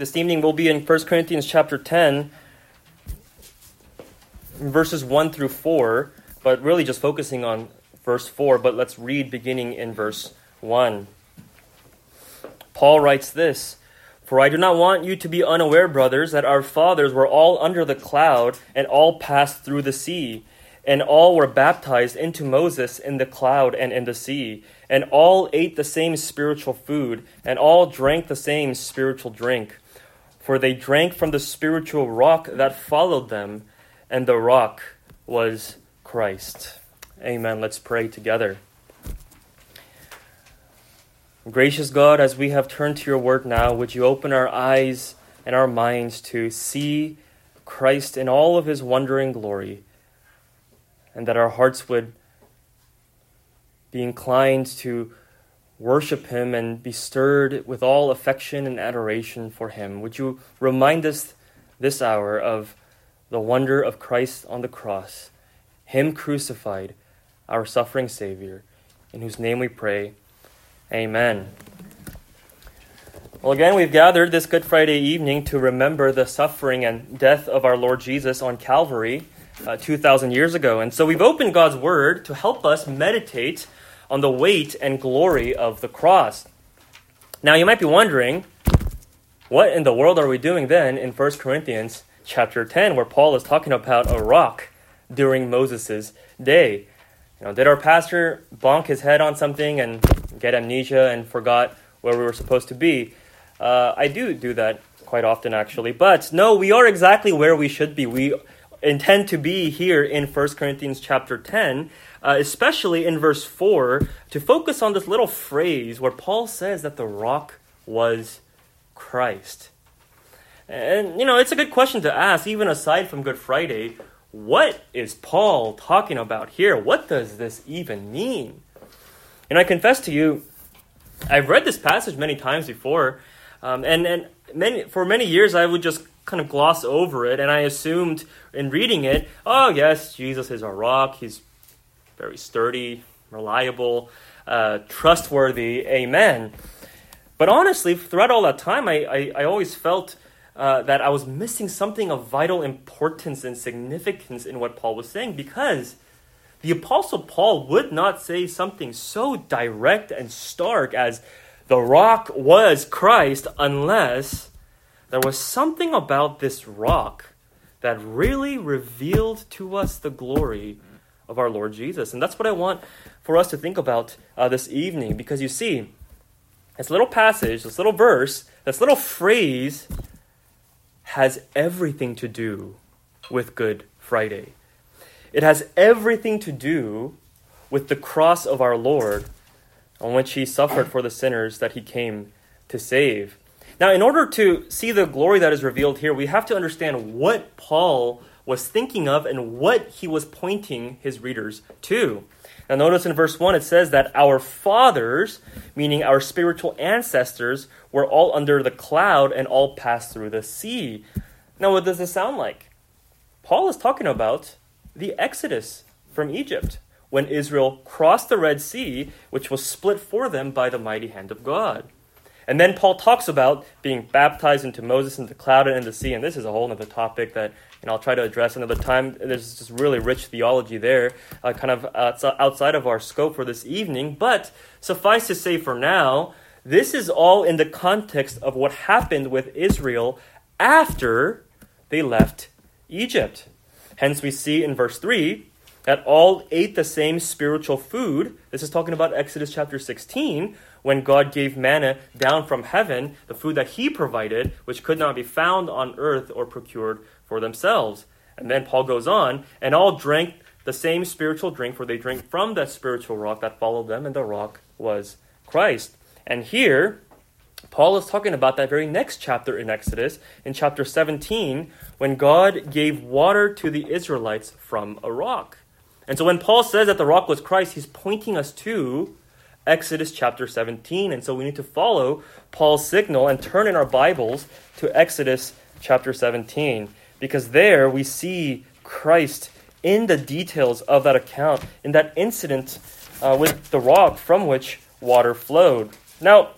This evening we'll be in 1 Corinthians chapter 10, verses 1 through 4, but really just focusing on verse 4. But let's read beginning in verse 1. Paul writes this For I do not want you to be unaware, brothers, that our fathers were all under the cloud and all passed through the sea, and all were baptized into Moses in the cloud and in the sea, and all ate the same spiritual food, and all drank the same spiritual drink. For they drank from the spiritual rock that followed them, and the rock was Christ. Amen. Let's pray together. Gracious God, as we have turned to your word now, would you open our eyes and our minds to see Christ in all of his wondering glory, and that our hearts would be inclined to worship him and be stirred with all affection and adoration for him. Would you remind us this hour of the wonder of Christ on the cross, him crucified, our suffering Savior, in whose name we pray. Amen. Well, again, we've gathered this Good Friday evening to remember the suffering and death of our Lord Jesus on Calvary uh, 2,000 years ago. And so we've opened God's Word to help us meditate on the weight and glory of the cross. Now, you might be wondering, what in the world are we doing then in 1 Corinthians chapter 10, where Paul is talking about a rock during Moses' day? You know, did our pastor bonk his head on something and get amnesia and forgot where we were supposed to be? Uh, I do do that quite often, actually. But no, we are exactly where we should be. We intend to be here in 1 Corinthians chapter 10, uh, especially in verse 4, to focus on this little phrase where Paul says that the rock was Christ. And, you know, it's a good question to ask, even aside from Good Friday what is Paul talking about here? What does this even mean? And I confess to you, I've read this passage many times before, um, and, and many, for many years I would just kind of gloss over it, and I assumed in reading it, oh, yes, Jesus is a rock, he's very sturdy, reliable, uh, trustworthy, amen. But honestly, throughout all that time, I, I, I always felt uh, that I was missing something of vital importance and significance in what Paul was saying because the Apostle Paul would not say something so direct and stark as the rock was Christ unless there was something about this rock that really revealed to us the glory of our Lord Jesus. And that's what I want for us to think about uh, this evening because you see, this little passage, this little verse, this little phrase has everything to do with Good Friday. It has everything to do with the cross of our Lord on which he suffered for the sinners that he came to save. Now, in order to see the glory that is revealed here, we have to understand what Paul was thinking of and what he was pointing his readers to. Now, notice in verse 1 it says that our fathers, meaning our spiritual ancestors, were all under the cloud and all passed through the sea. Now, what does this sound like? Paul is talking about the Exodus from Egypt when Israel crossed the Red Sea, which was split for them by the mighty hand of God. And then Paul talks about being baptized into Moses in the cloud and in the sea. And this is a whole other topic that you know, I'll try to address another time. There's just really rich theology there, uh, kind of outside of our scope for this evening. But suffice to say for now, this is all in the context of what happened with Israel after they left Egypt. Hence, we see in verse 3 that all ate the same spiritual food. This is talking about Exodus chapter 16, when God gave manna down from heaven, the food that He provided, which could not be found on earth or procured for themselves. And then Paul goes on, and all drank the same spiritual drink, for they drank from that spiritual rock that followed them, and the rock was Christ. And here, Paul is talking about that very next chapter in Exodus, in chapter 17, when God gave water to the Israelites from a rock. And so when Paul says that the rock was Christ, he's pointing us to Exodus chapter 17. And so we need to follow Paul's signal and turn in our Bibles to Exodus chapter 17 because there we see Christ in the details of that account, in that incident uh, with the rock from which water flowed. Now,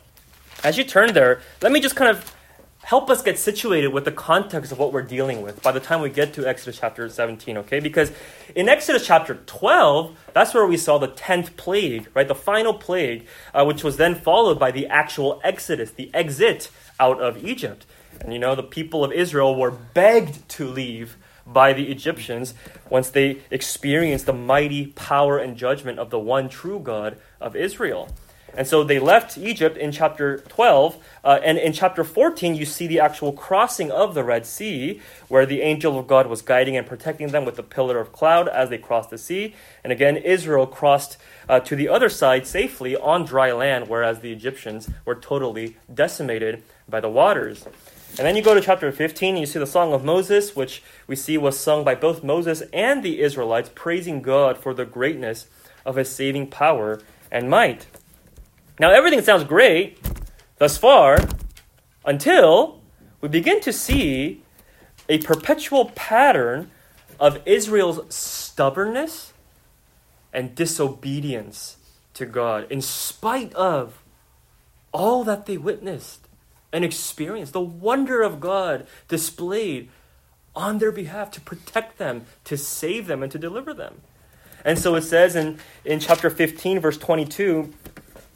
as you turn there, let me just kind of help us get situated with the context of what we're dealing with by the time we get to Exodus chapter 17, okay? Because in Exodus chapter 12, that's where we saw the 10th plague, right? The final plague, uh, which was then followed by the actual Exodus, the exit out of Egypt. And you know, the people of Israel were begged to leave by the Egyptians once they experienced the mighty power and judgment of the one true God of Israel. And so they left Egypt in chapter 12. Uh, and in chapter 14, you see the actual crossing of the Red Sea, where the angel of God was guiding and protecting them with a pillar of cloud as they crossed the sea. And again, Israel crossed uh, to the other side safely on dry land, whereas the Egyptians were totally decimated by the waters. And then you go to chapter 15, and you see the Song of Moses, which we see was sung by both Moses and the Israelites, praising God for the greatness of his saving power and might. Now, everything sounds great thus far until we begin to see a perpetual pattern of Israel's stubbornness and disobedience to God, in spite of all that they witnessed and experienced, the wonder of God displayed on their behalf to protect them, to save them, and to deliver them. And so it says in, in chapter 15, verse 22,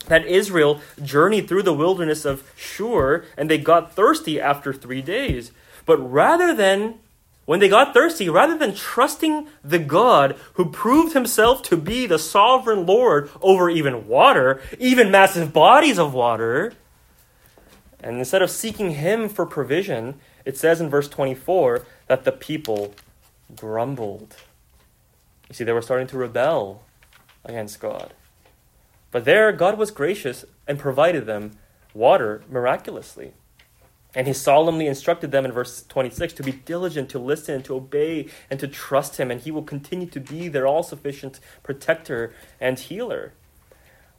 that Israel journeyed through the wilderness of Shur and they got thirsty after three days. But rather than, when they got thirsty, rather than trusting the God who proved himself to be the sovereign Lord over even water, even massive bodies of water, and instead of seeking him for provision, it says in verse 24 that the people grumbled. You see, they were starting to rebel against God. But there, God was gracious and provided them water miraculously. And he solemnly instructed them in verse 26 to be diligent, to listen, to obey, and to trust him, and he will continue to be their all sufficient protector and healer.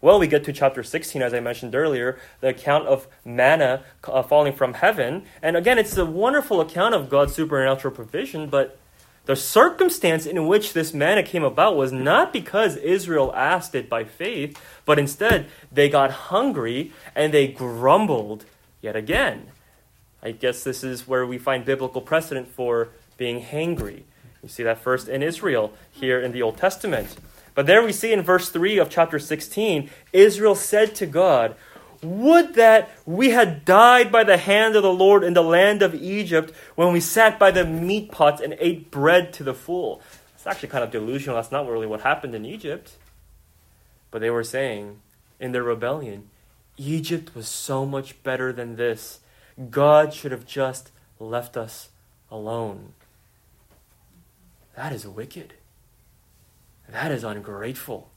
Well, we get to chapter 16, as I mentioned earlier, the account of manna uh, falling from heaven. And again, it's a wonderful account of God's supernatural provision, but the circumstance in which this manna came about was not because Israel asked it by faith, but instead they got hungry and they grumbled yet again. I guess this is where we find biblical precedent for being hangry. You see that first in Israel here in the Old Testament. But there we see in verse 3 of chapter 16 Israel said to God, would that we had died by the hand of the Lord in the land of Egypt when we sat by the meat pots and ate bread to the full. It's actually kind of delusional. That's not really what happened in Egypt. But they were saying in their rebellion, Egypt was so much better than this. God should have just left us alone. That is wicked. That is ungrateful.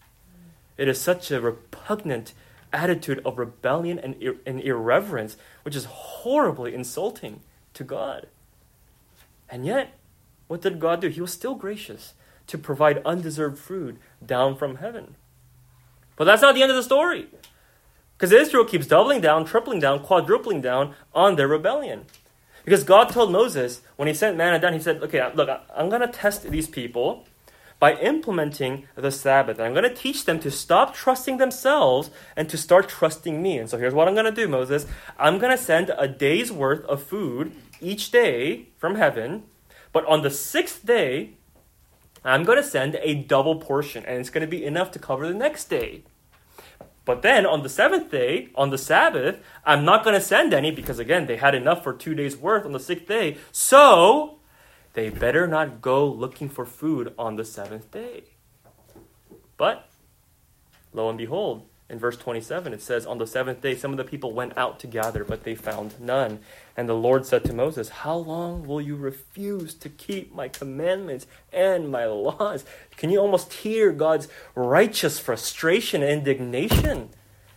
It is such a repugnant attitude of rebellion and, ir- and irreverence, which is horribly insulting to God. And yet, what did God do? He was still gracious to provide undeserved food down from heaven. But that's not the end of the story. Because Israel keeps doubling down, tripling down, quadrupling down on their rebellion. Because God told Moses, when he sent manna down, he said, Okay, look, I'm going to test these people by implementing the Sabbath. And I'm going to teach them to stop trusting themselves and to start trusting me. And so here's what I'm going to do, Moses. I'm going to send a day's worth of food each day from heaven. But on the sixth day, I'm going to send a double portion, and it's going to be enough to cover the next day. But then on the seventh day, on the Sabbath, I'm not going to send any because, again, they had enough for two days' worth on the sixth day. So they better not go looking for food on the seventh day. But, lo and behold, in verse 27, it says, On the seventh day, some of the people went out to gather, but they found none. And the Lord said to Moses, How long will you refuse to keep my commandments and my laws? Can you almost hear God's righteous frustration and indignation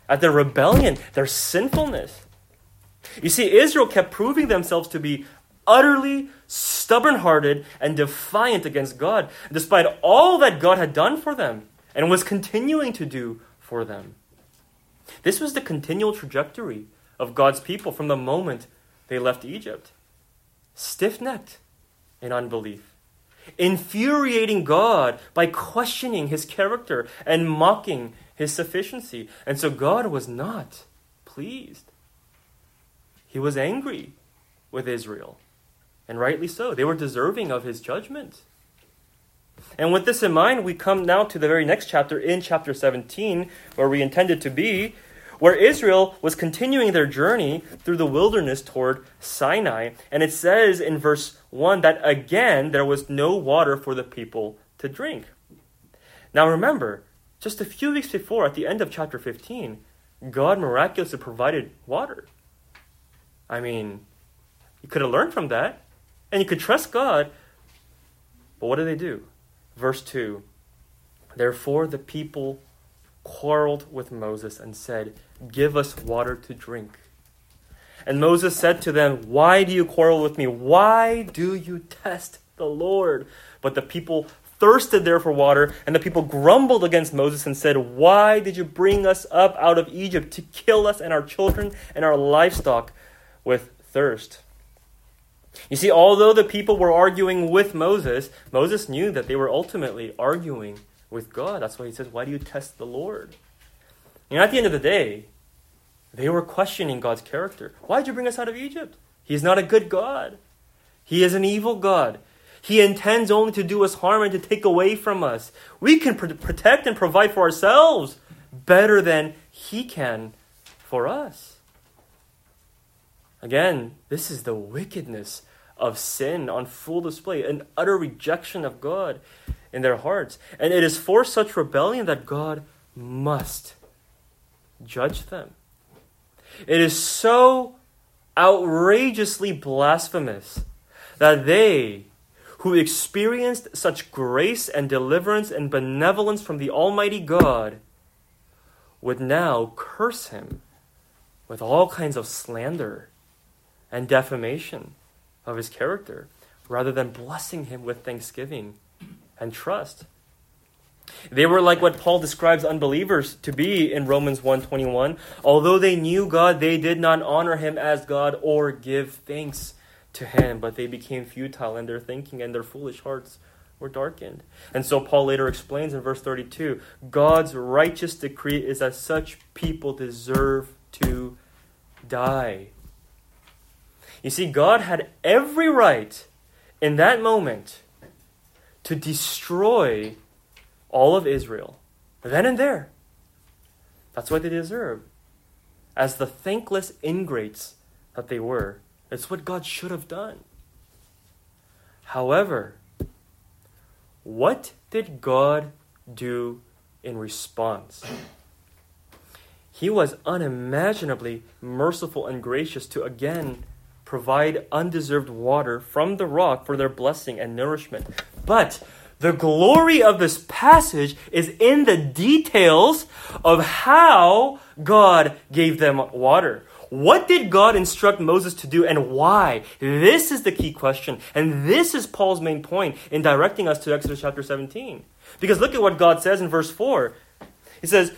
at their rebellion, their sinfulness? You see, Israel kept proving themselves to be utterly stubborn hearted and defiant against God, despite all that God had done for them and was continuing to do for them. This was the continual trajectory of God's people from the moment they left Egypt stiff necked in unbelief, infuriating God by questioning his character and mocking his sufficiency. And so God was not pleased, he was angry with Israel. And rightly so. They were deserving of his judgment. And with this in mind, we come now to the very next chapter in chapter 17, where we intended to be, where Israel was continuing their journey through the wilderness toward Sinai. And it says in verse 1 that again there was no water for the people to drink. Now remember, just a few weeks before, at the end of chapter 15, God miraculously provided water. I mean, you could have learned from that, and you could trust God. But what did they do? Verse 2 Therefore the people quarreled with Moses and said, Give us water to drink. And Moses said to them, Why do you quarrel with me? Why do you test the Lord? But the people thirsted there for water, and the people grumbled against Moses and said, Why did you bring us up out of Egypt to kill us and our children and our livestock with thirst? You see, although the people were arguing with Moses, Moses knew that they were ultimately arguing with God. That's why he says, Why do you test the Lord? And at the end of the day, they were questioning God's character. Why did you bring us out of Egypt? He's not a good God. He is an evil God. He intends only to do us harm and to take away from us. We can pr- protect and provide for ourselves better than He can for us. Again, this is the wickedness of sin on full display, an utter rejection of God in their hearts. And it is for such rebellion that God must judge them. It is so outrageously blasphemous that they who experienced such grace and deliverance and benevolence from the Almighty God, would now curse him with all kinds of slander and defamation of his character, rather than blessing him with thanksgiving and trust. They were like what Paul describes unbelievers to be in Romans 1:21. Although they knew God, they did not honor him as God or give thanks to him, but they became futile in their thinking, and their foolish hearts were darkened. And so Paul later explains in verse 32 God's righteous decree is that such people deserve to die. You see, God had every right in that moment to destroy all of Israel, then and there. That's what they deserve, as the thankless ingrates that they were. It's what God should have done. However, what did God do in response? He was unimaginably merciful and gracious to again provide undeserved water from the rock for their blessing and nourishment. But the glory of this passage is in the details of how God gave them water. What did God instruct Moses to do and why? This is the key question. And this is Paul's main point in directing us to Exodus chapter 17. Because look at what God says in verse 4. He says,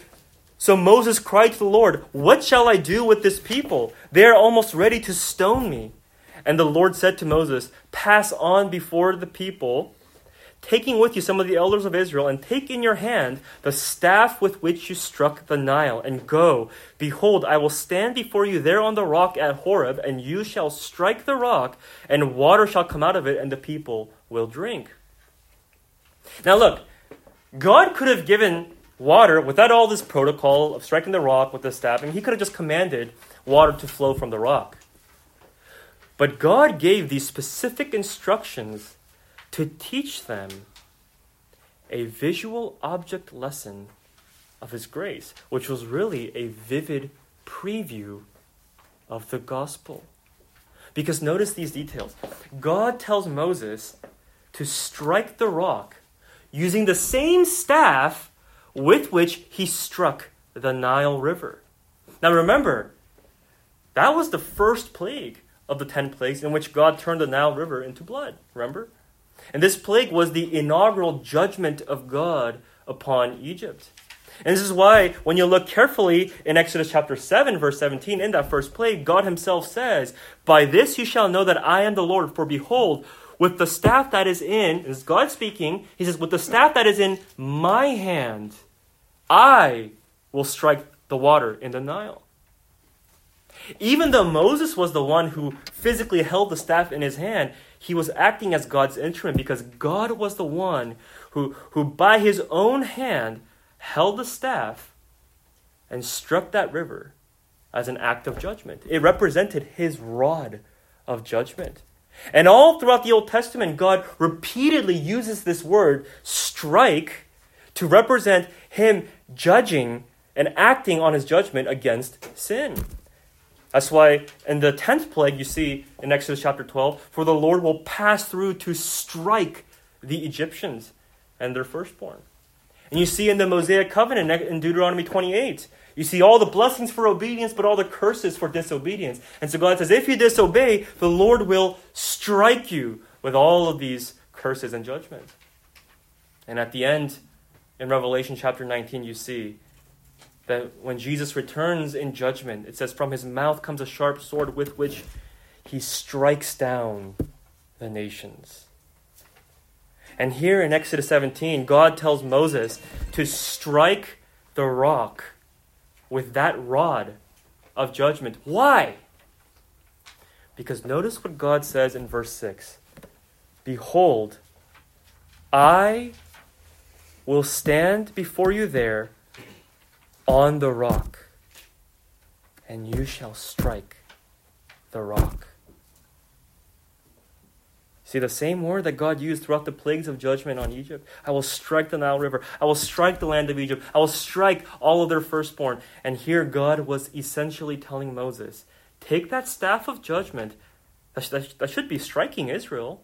So Moses cried to the Lord, What shall I do with this people? They are almost ready to stone me. And the Lord said to Moses, Pass on before the people taking with you some of the elders of Israel, and take in your hand the staff with which you struck the Nile, and go. Behold, I will stand before you there on the rock at Horeb, and you shall strike the rock, and water shall come out of it, and the people will drink. Now, look, God could have given water without all this protocol of striking the rock with the staff, and He could have just commanded water to flow from the rock. But God gave these specific instructions to teach them a visual object lesson of His grace, which was really a vivid preview of the gospel. Because notice these details. God tells Moses to strike the rock using the same staff with which he struck the Nile River. Now remember, that was the first plague of the ten plagues in which God turned the Nile River into blood. Remember? And this plague was the inaugural judgment of God upon Egypt. And this is why, when you look carefully in Exodus chapter 7, verse 17, in that first plague, God Himself says, By this you shall know that I am the Lord, for behold, with the staff that is in, is God speaking, He says, With the staff that is in my hand, I will strike the water in the Nile. Even though Moses was the one who physically held the staff in his hand, he was acting as God's instrument because God was the one who, who by his own hand held the staff and struck that river as an act of judgment. It represented his rod of judgment. And all throughout the Old Testament, God repeatedly uses this word, strike, to represent him judging and acting on his judgment against sin. That's why in the 10th plague, you see in Exodus chapter 12, for the Lord will pass through to strike the Egyptians and their firstborn. And you see in the Mosaic covenant in Deuteronomy 28, you see all the blessings for obedience, but all the curses for disobedience. And so God says, if you disobey, the Lord will strike you with all of these curses and judgment. And at the end, in Revelation chapter 19, you see that when Jesus returns in judgment, it says, From his mouth comes a sharp sword with which he strikes down the nations. And here in Exodus 17, God tells Moses to strike the rock with that rod of judgment. Why? Because notice what God says in verse 6 Behold, I will stand before you there on the rock, and you shall strike the rock. See, the same word that God used throughout the plagues of judgment on Egypt. I will strike the Nile River. I will strike the land of Egypt. I will strike all of their firstborn. And here God was essentially telling Moses take that staff of judgment that that, that should be striking Israel,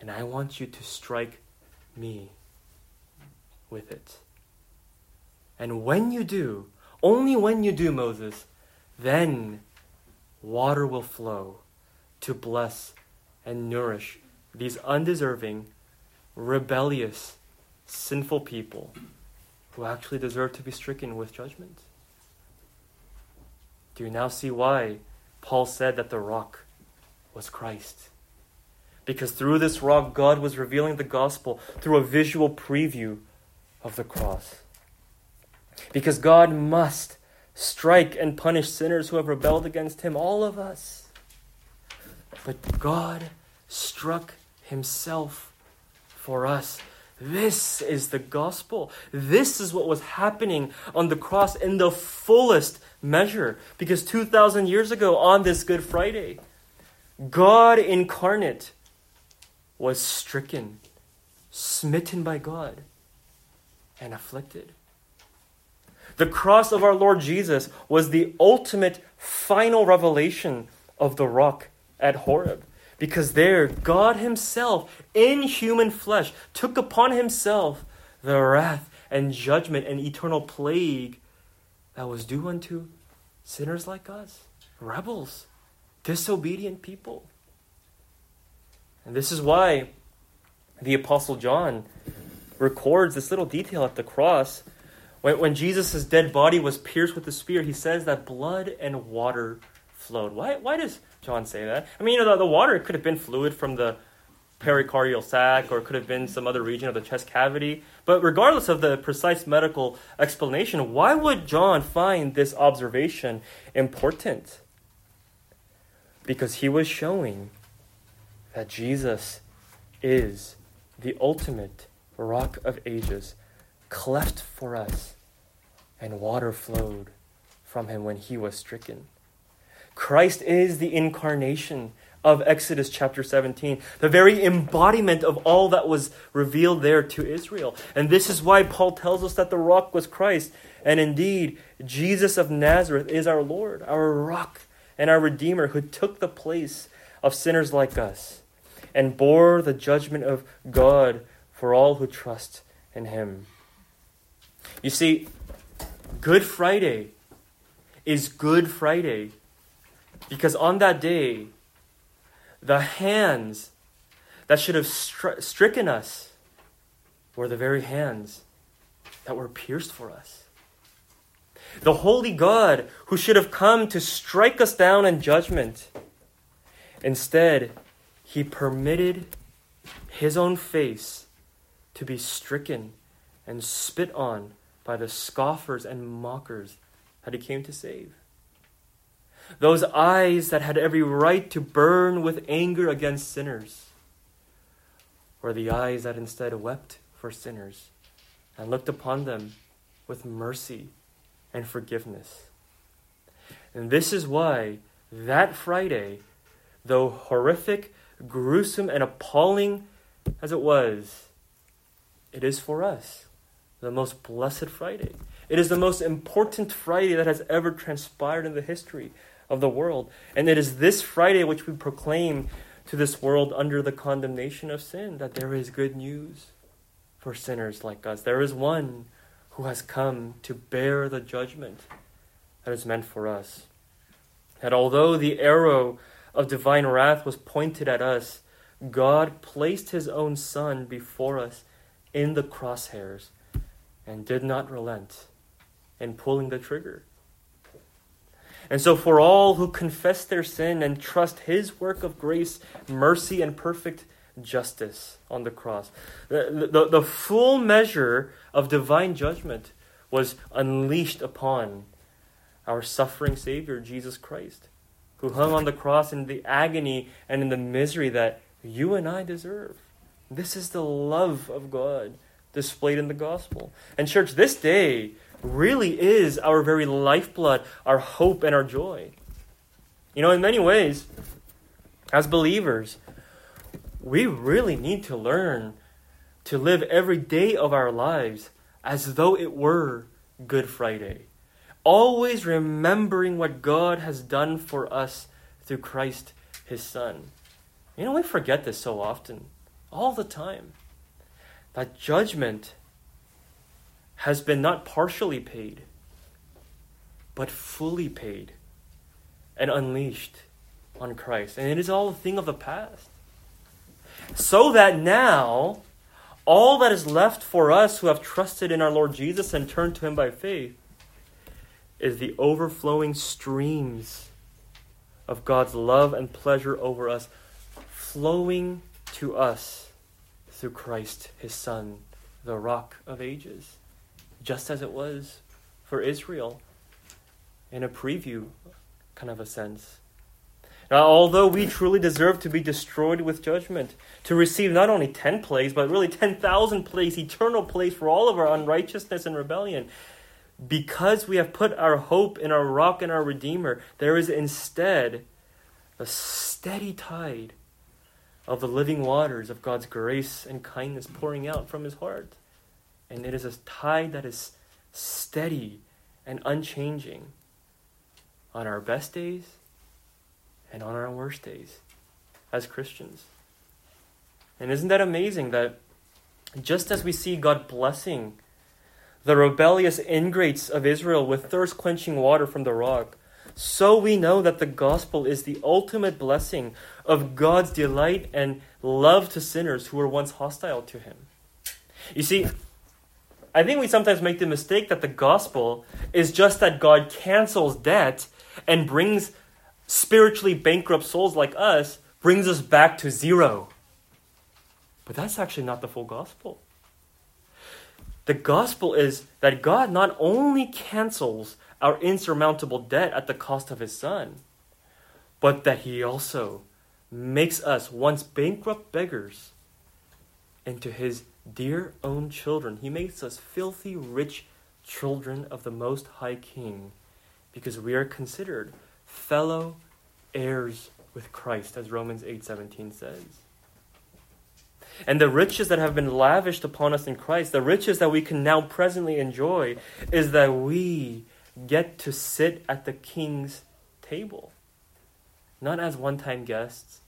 and I want you to strike me with it. And when you do, only when you do, Moses, then water will flow to bless and nourish these undeserving, rebellious, sinful people who actually deserve to be stricken with judgment. Do you now see why Paul said that the rock was Christ? Because through this rock, God was revealing the gospel through a visual preview of the cross. Because God must strike and punish sinners who have rebelled against Him, all of us. But God struck himself for us. This is the gospel. This is what was happening on the cross in the fullest measure. Because 2,000 years ago, on this Good Friday, God incarnate was stricken, smitten by God, and afflicted. The cross of our Lord Jesus was the ultimate final revelation of the rock at Horeb. Because there, God Himself, in human flesh, took upon Himself the wrath and judgment and eternal plague that was due unto sinners like us, rebels, disobedient people. And this is why the Apostle John records this little detail at the cross. When, when Jesus' dead body was pierced with the spear, he says that blood and water flowed. Why, why does John say that? I mean, you know, the, the water could have been fluid from the pericardial sac or it could have been some other region of the chest cavity. But regardless of the precise medical explanation, why would John find this observation important? Because he was showing that Jesus is the ultimate rock of ages, cleft for us, and water flowed from him when he was stricken. Christ is the incarnation of Exodus chapter 17, the very embodiment of all that was revealed there to Israel. And this is why Paul tells us that the rock was Christ. And indeed, Jesus of Nazareth is our Lord, our rock, and our Redeemer who took the place of sinners like us and bore the judgment of God for all who trust in him. You see, Good Friday is Good Friday because on that day, the hands that should have stri- stricken us were the very hands that were pierced for us. The holy God who should have come to strike us down in judgment. Instead, he permitted his own face to be stricken and spit on by the scoffers and mockers that he came to save. Those eyes that had every right to burn with anger against sinners, were the eyes that instead wept for sinners and looked upon them with mercy and forgiveness. And this is why that Friday, though horrific, gruesome, and appalling as it was, it is for us the most blessed Friday. It is the most important Friday that has ever transpired in the history of the world. And it is this Friday which we proclaim to this world under the condemnation of sin that there is good news for sinners like us. There is one who has come to bear the judgment that is meant for us. That although the arrow of divine wrath was pointed at us, God placed his own Son before us in the crosshairs and did not relent in pulling the trigger. And so, for all who confess their sin and trust His work of grace, mercy, and perfect justice on the cross, the, the, the full measure of divine judgment was unleashed upon our suffering Savior, Jesus Christ, who hung on the cross in the agony and in the misery that you and I deserve. This is the love of God displayed in the gospel. And, church, this day, really is our very lifeblood, our hope, and our joy. You know, in many ways, as believers, we really need to learn to live every day of our lives as though it were Good Friday. Always remembering what God has done for us through Christ, his Son. You know, we forget this so often, all the time. That judgment has been not partially paid, but fully paid and unleashed on Christ. And it is all a thing of the past. So that now, all that is left for us who have trusted in our Lord Jesus and turned to Him by faith is the overflowing streams of God's love and pleasure over us, flowing to us through Christ, His Son, the rock of ages just as it was for Israel in a preview kind of a sense. Now, although we truly deserve to be destroyed with judgment, to receive not only 10 plagues, but really 10,000 plagues, eternal plagues for all of our unrighteousness and rebellion, because we have put our hope in our rock and our Redeemer, there is instead a steady tide of the living waters of God's grace and kindness pouring out from his heart. And it is a tide that is steady and unchanging on our best days and on our worst days as Christians. And isn't that amazing that just as we see God blessing the rebellious ingrates of Israel with thirst quenching water from the rock, so we know that the gospel is the ultimate blessing of God's delight and love to sinners who were once hostile to him. You see, I think we sometimes make the mistake that the gospel is just that God cancels debt and brings spiritually bankrupt souls like us, brings us back to zero. But that's actually not the full gospel. The gospel is that God not only cancels our insurmountable debt at the cost of his son, but that he also makes us once bankrupt beggars into his dear own children. He makes us filthy rich children of the Most High King because we are considered fellow heirs with Christ, as Romans 8:17 says. And the riches that have been lavished upon us in Christ, the riches that we can now presently enjoy, is that we get to sit at the King's table. Not as one time guests,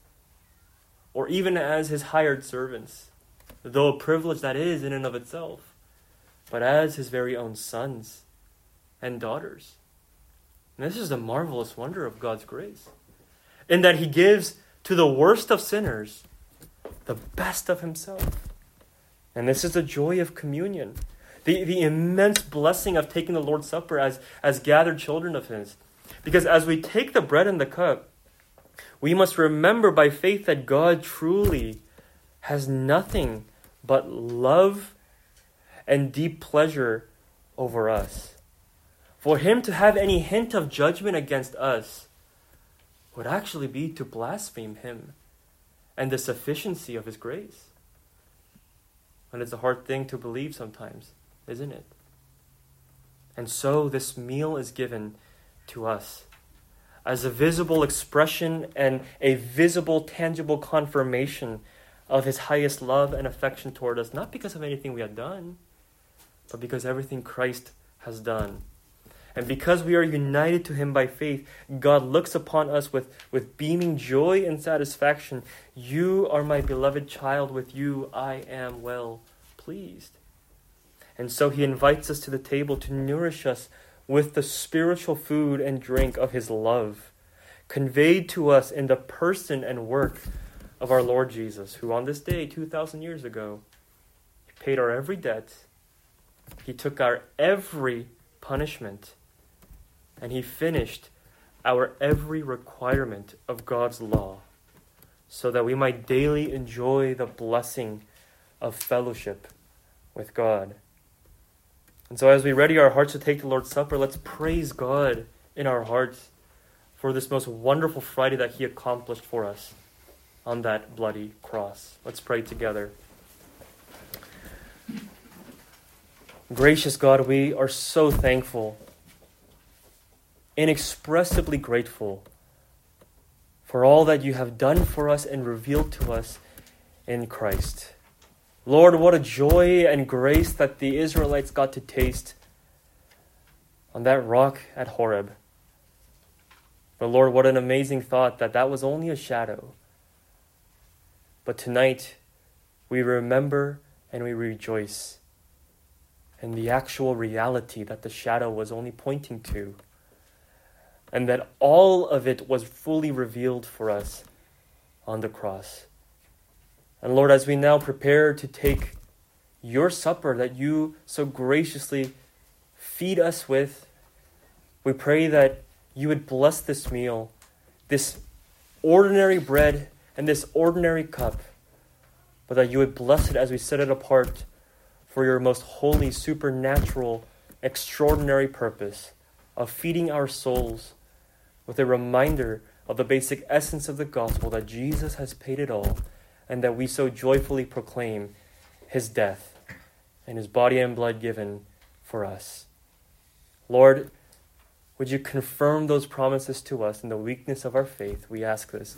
or even as his hired servants, though a privilege that is in and of itself, but as his very own sons and daughters. And this is the marvelous wonder of God's grace, in that he gives to the worst of sinners the best of himself. And this is the joy of communion, the, the immense blessing of taking the Lord's Supper as, as gathered children of his. Because as we take the bread and the cup, we must remember by faith that God truly has nothing but love and deep pleasure over us. For him to have any hint of judgment against us would actually be to blaspheme him and the sufficiency of his grace. And it's a hard thing to believe sometimes, isn't it? And so this meal is given to us as a visible expression and a visible, tangible confirmation of his highest love and affection toward us, not because of anything we had done, but because everything Christ has done. And because we are united to him by faith, God looks upon us with, with beaming joy and satisfaction. You are my beloved child, with you I am well pleased. And so he invites us to the table to nourish us with the spiritual food and drink of his love, conveyed to us in the person and work of our Lord Jesus, who on this day, 2,000 years ago, paid our every debt, he took our every punishment, and he finished our every requirement of God's law, so that we might daily enjoy the blessing of fellowship with God. And so, as we ready our hearts to take the Lord's Supper, let's praise God in our hearts for this most wonderful Friday that He accomplished for us on that bloody cross. Let's pray together. Gracious God, we are so thankful, inexpressibly grateful for all that you have done for us and revealed to us in Christ. Lord, what a joy and grace that the Israelites got to taste on that rock at Horeb. But Lord, what an amazing thought that that was only a shadow. But tonight, we remember and we rejoice in the actual reality that the shadow was only pointing to, and that all of it was fully revealed for us on the cross. And Lord, as we now prepare to take your supper that you so graciously feed us with, we pray that you would bless this meal, this ordinary bread and this ordinary cup, but that you would bless it as we set it apart for your most holy, supernatural, extraordinary purpose of feeding our souls with a reminder of the basic essence of the gospel that Jesus has paid it all and that we so joyfully proclaim his death and his body and blood given for us. Lord, would you confirm those promises to us in the weakness of our faith? We ask this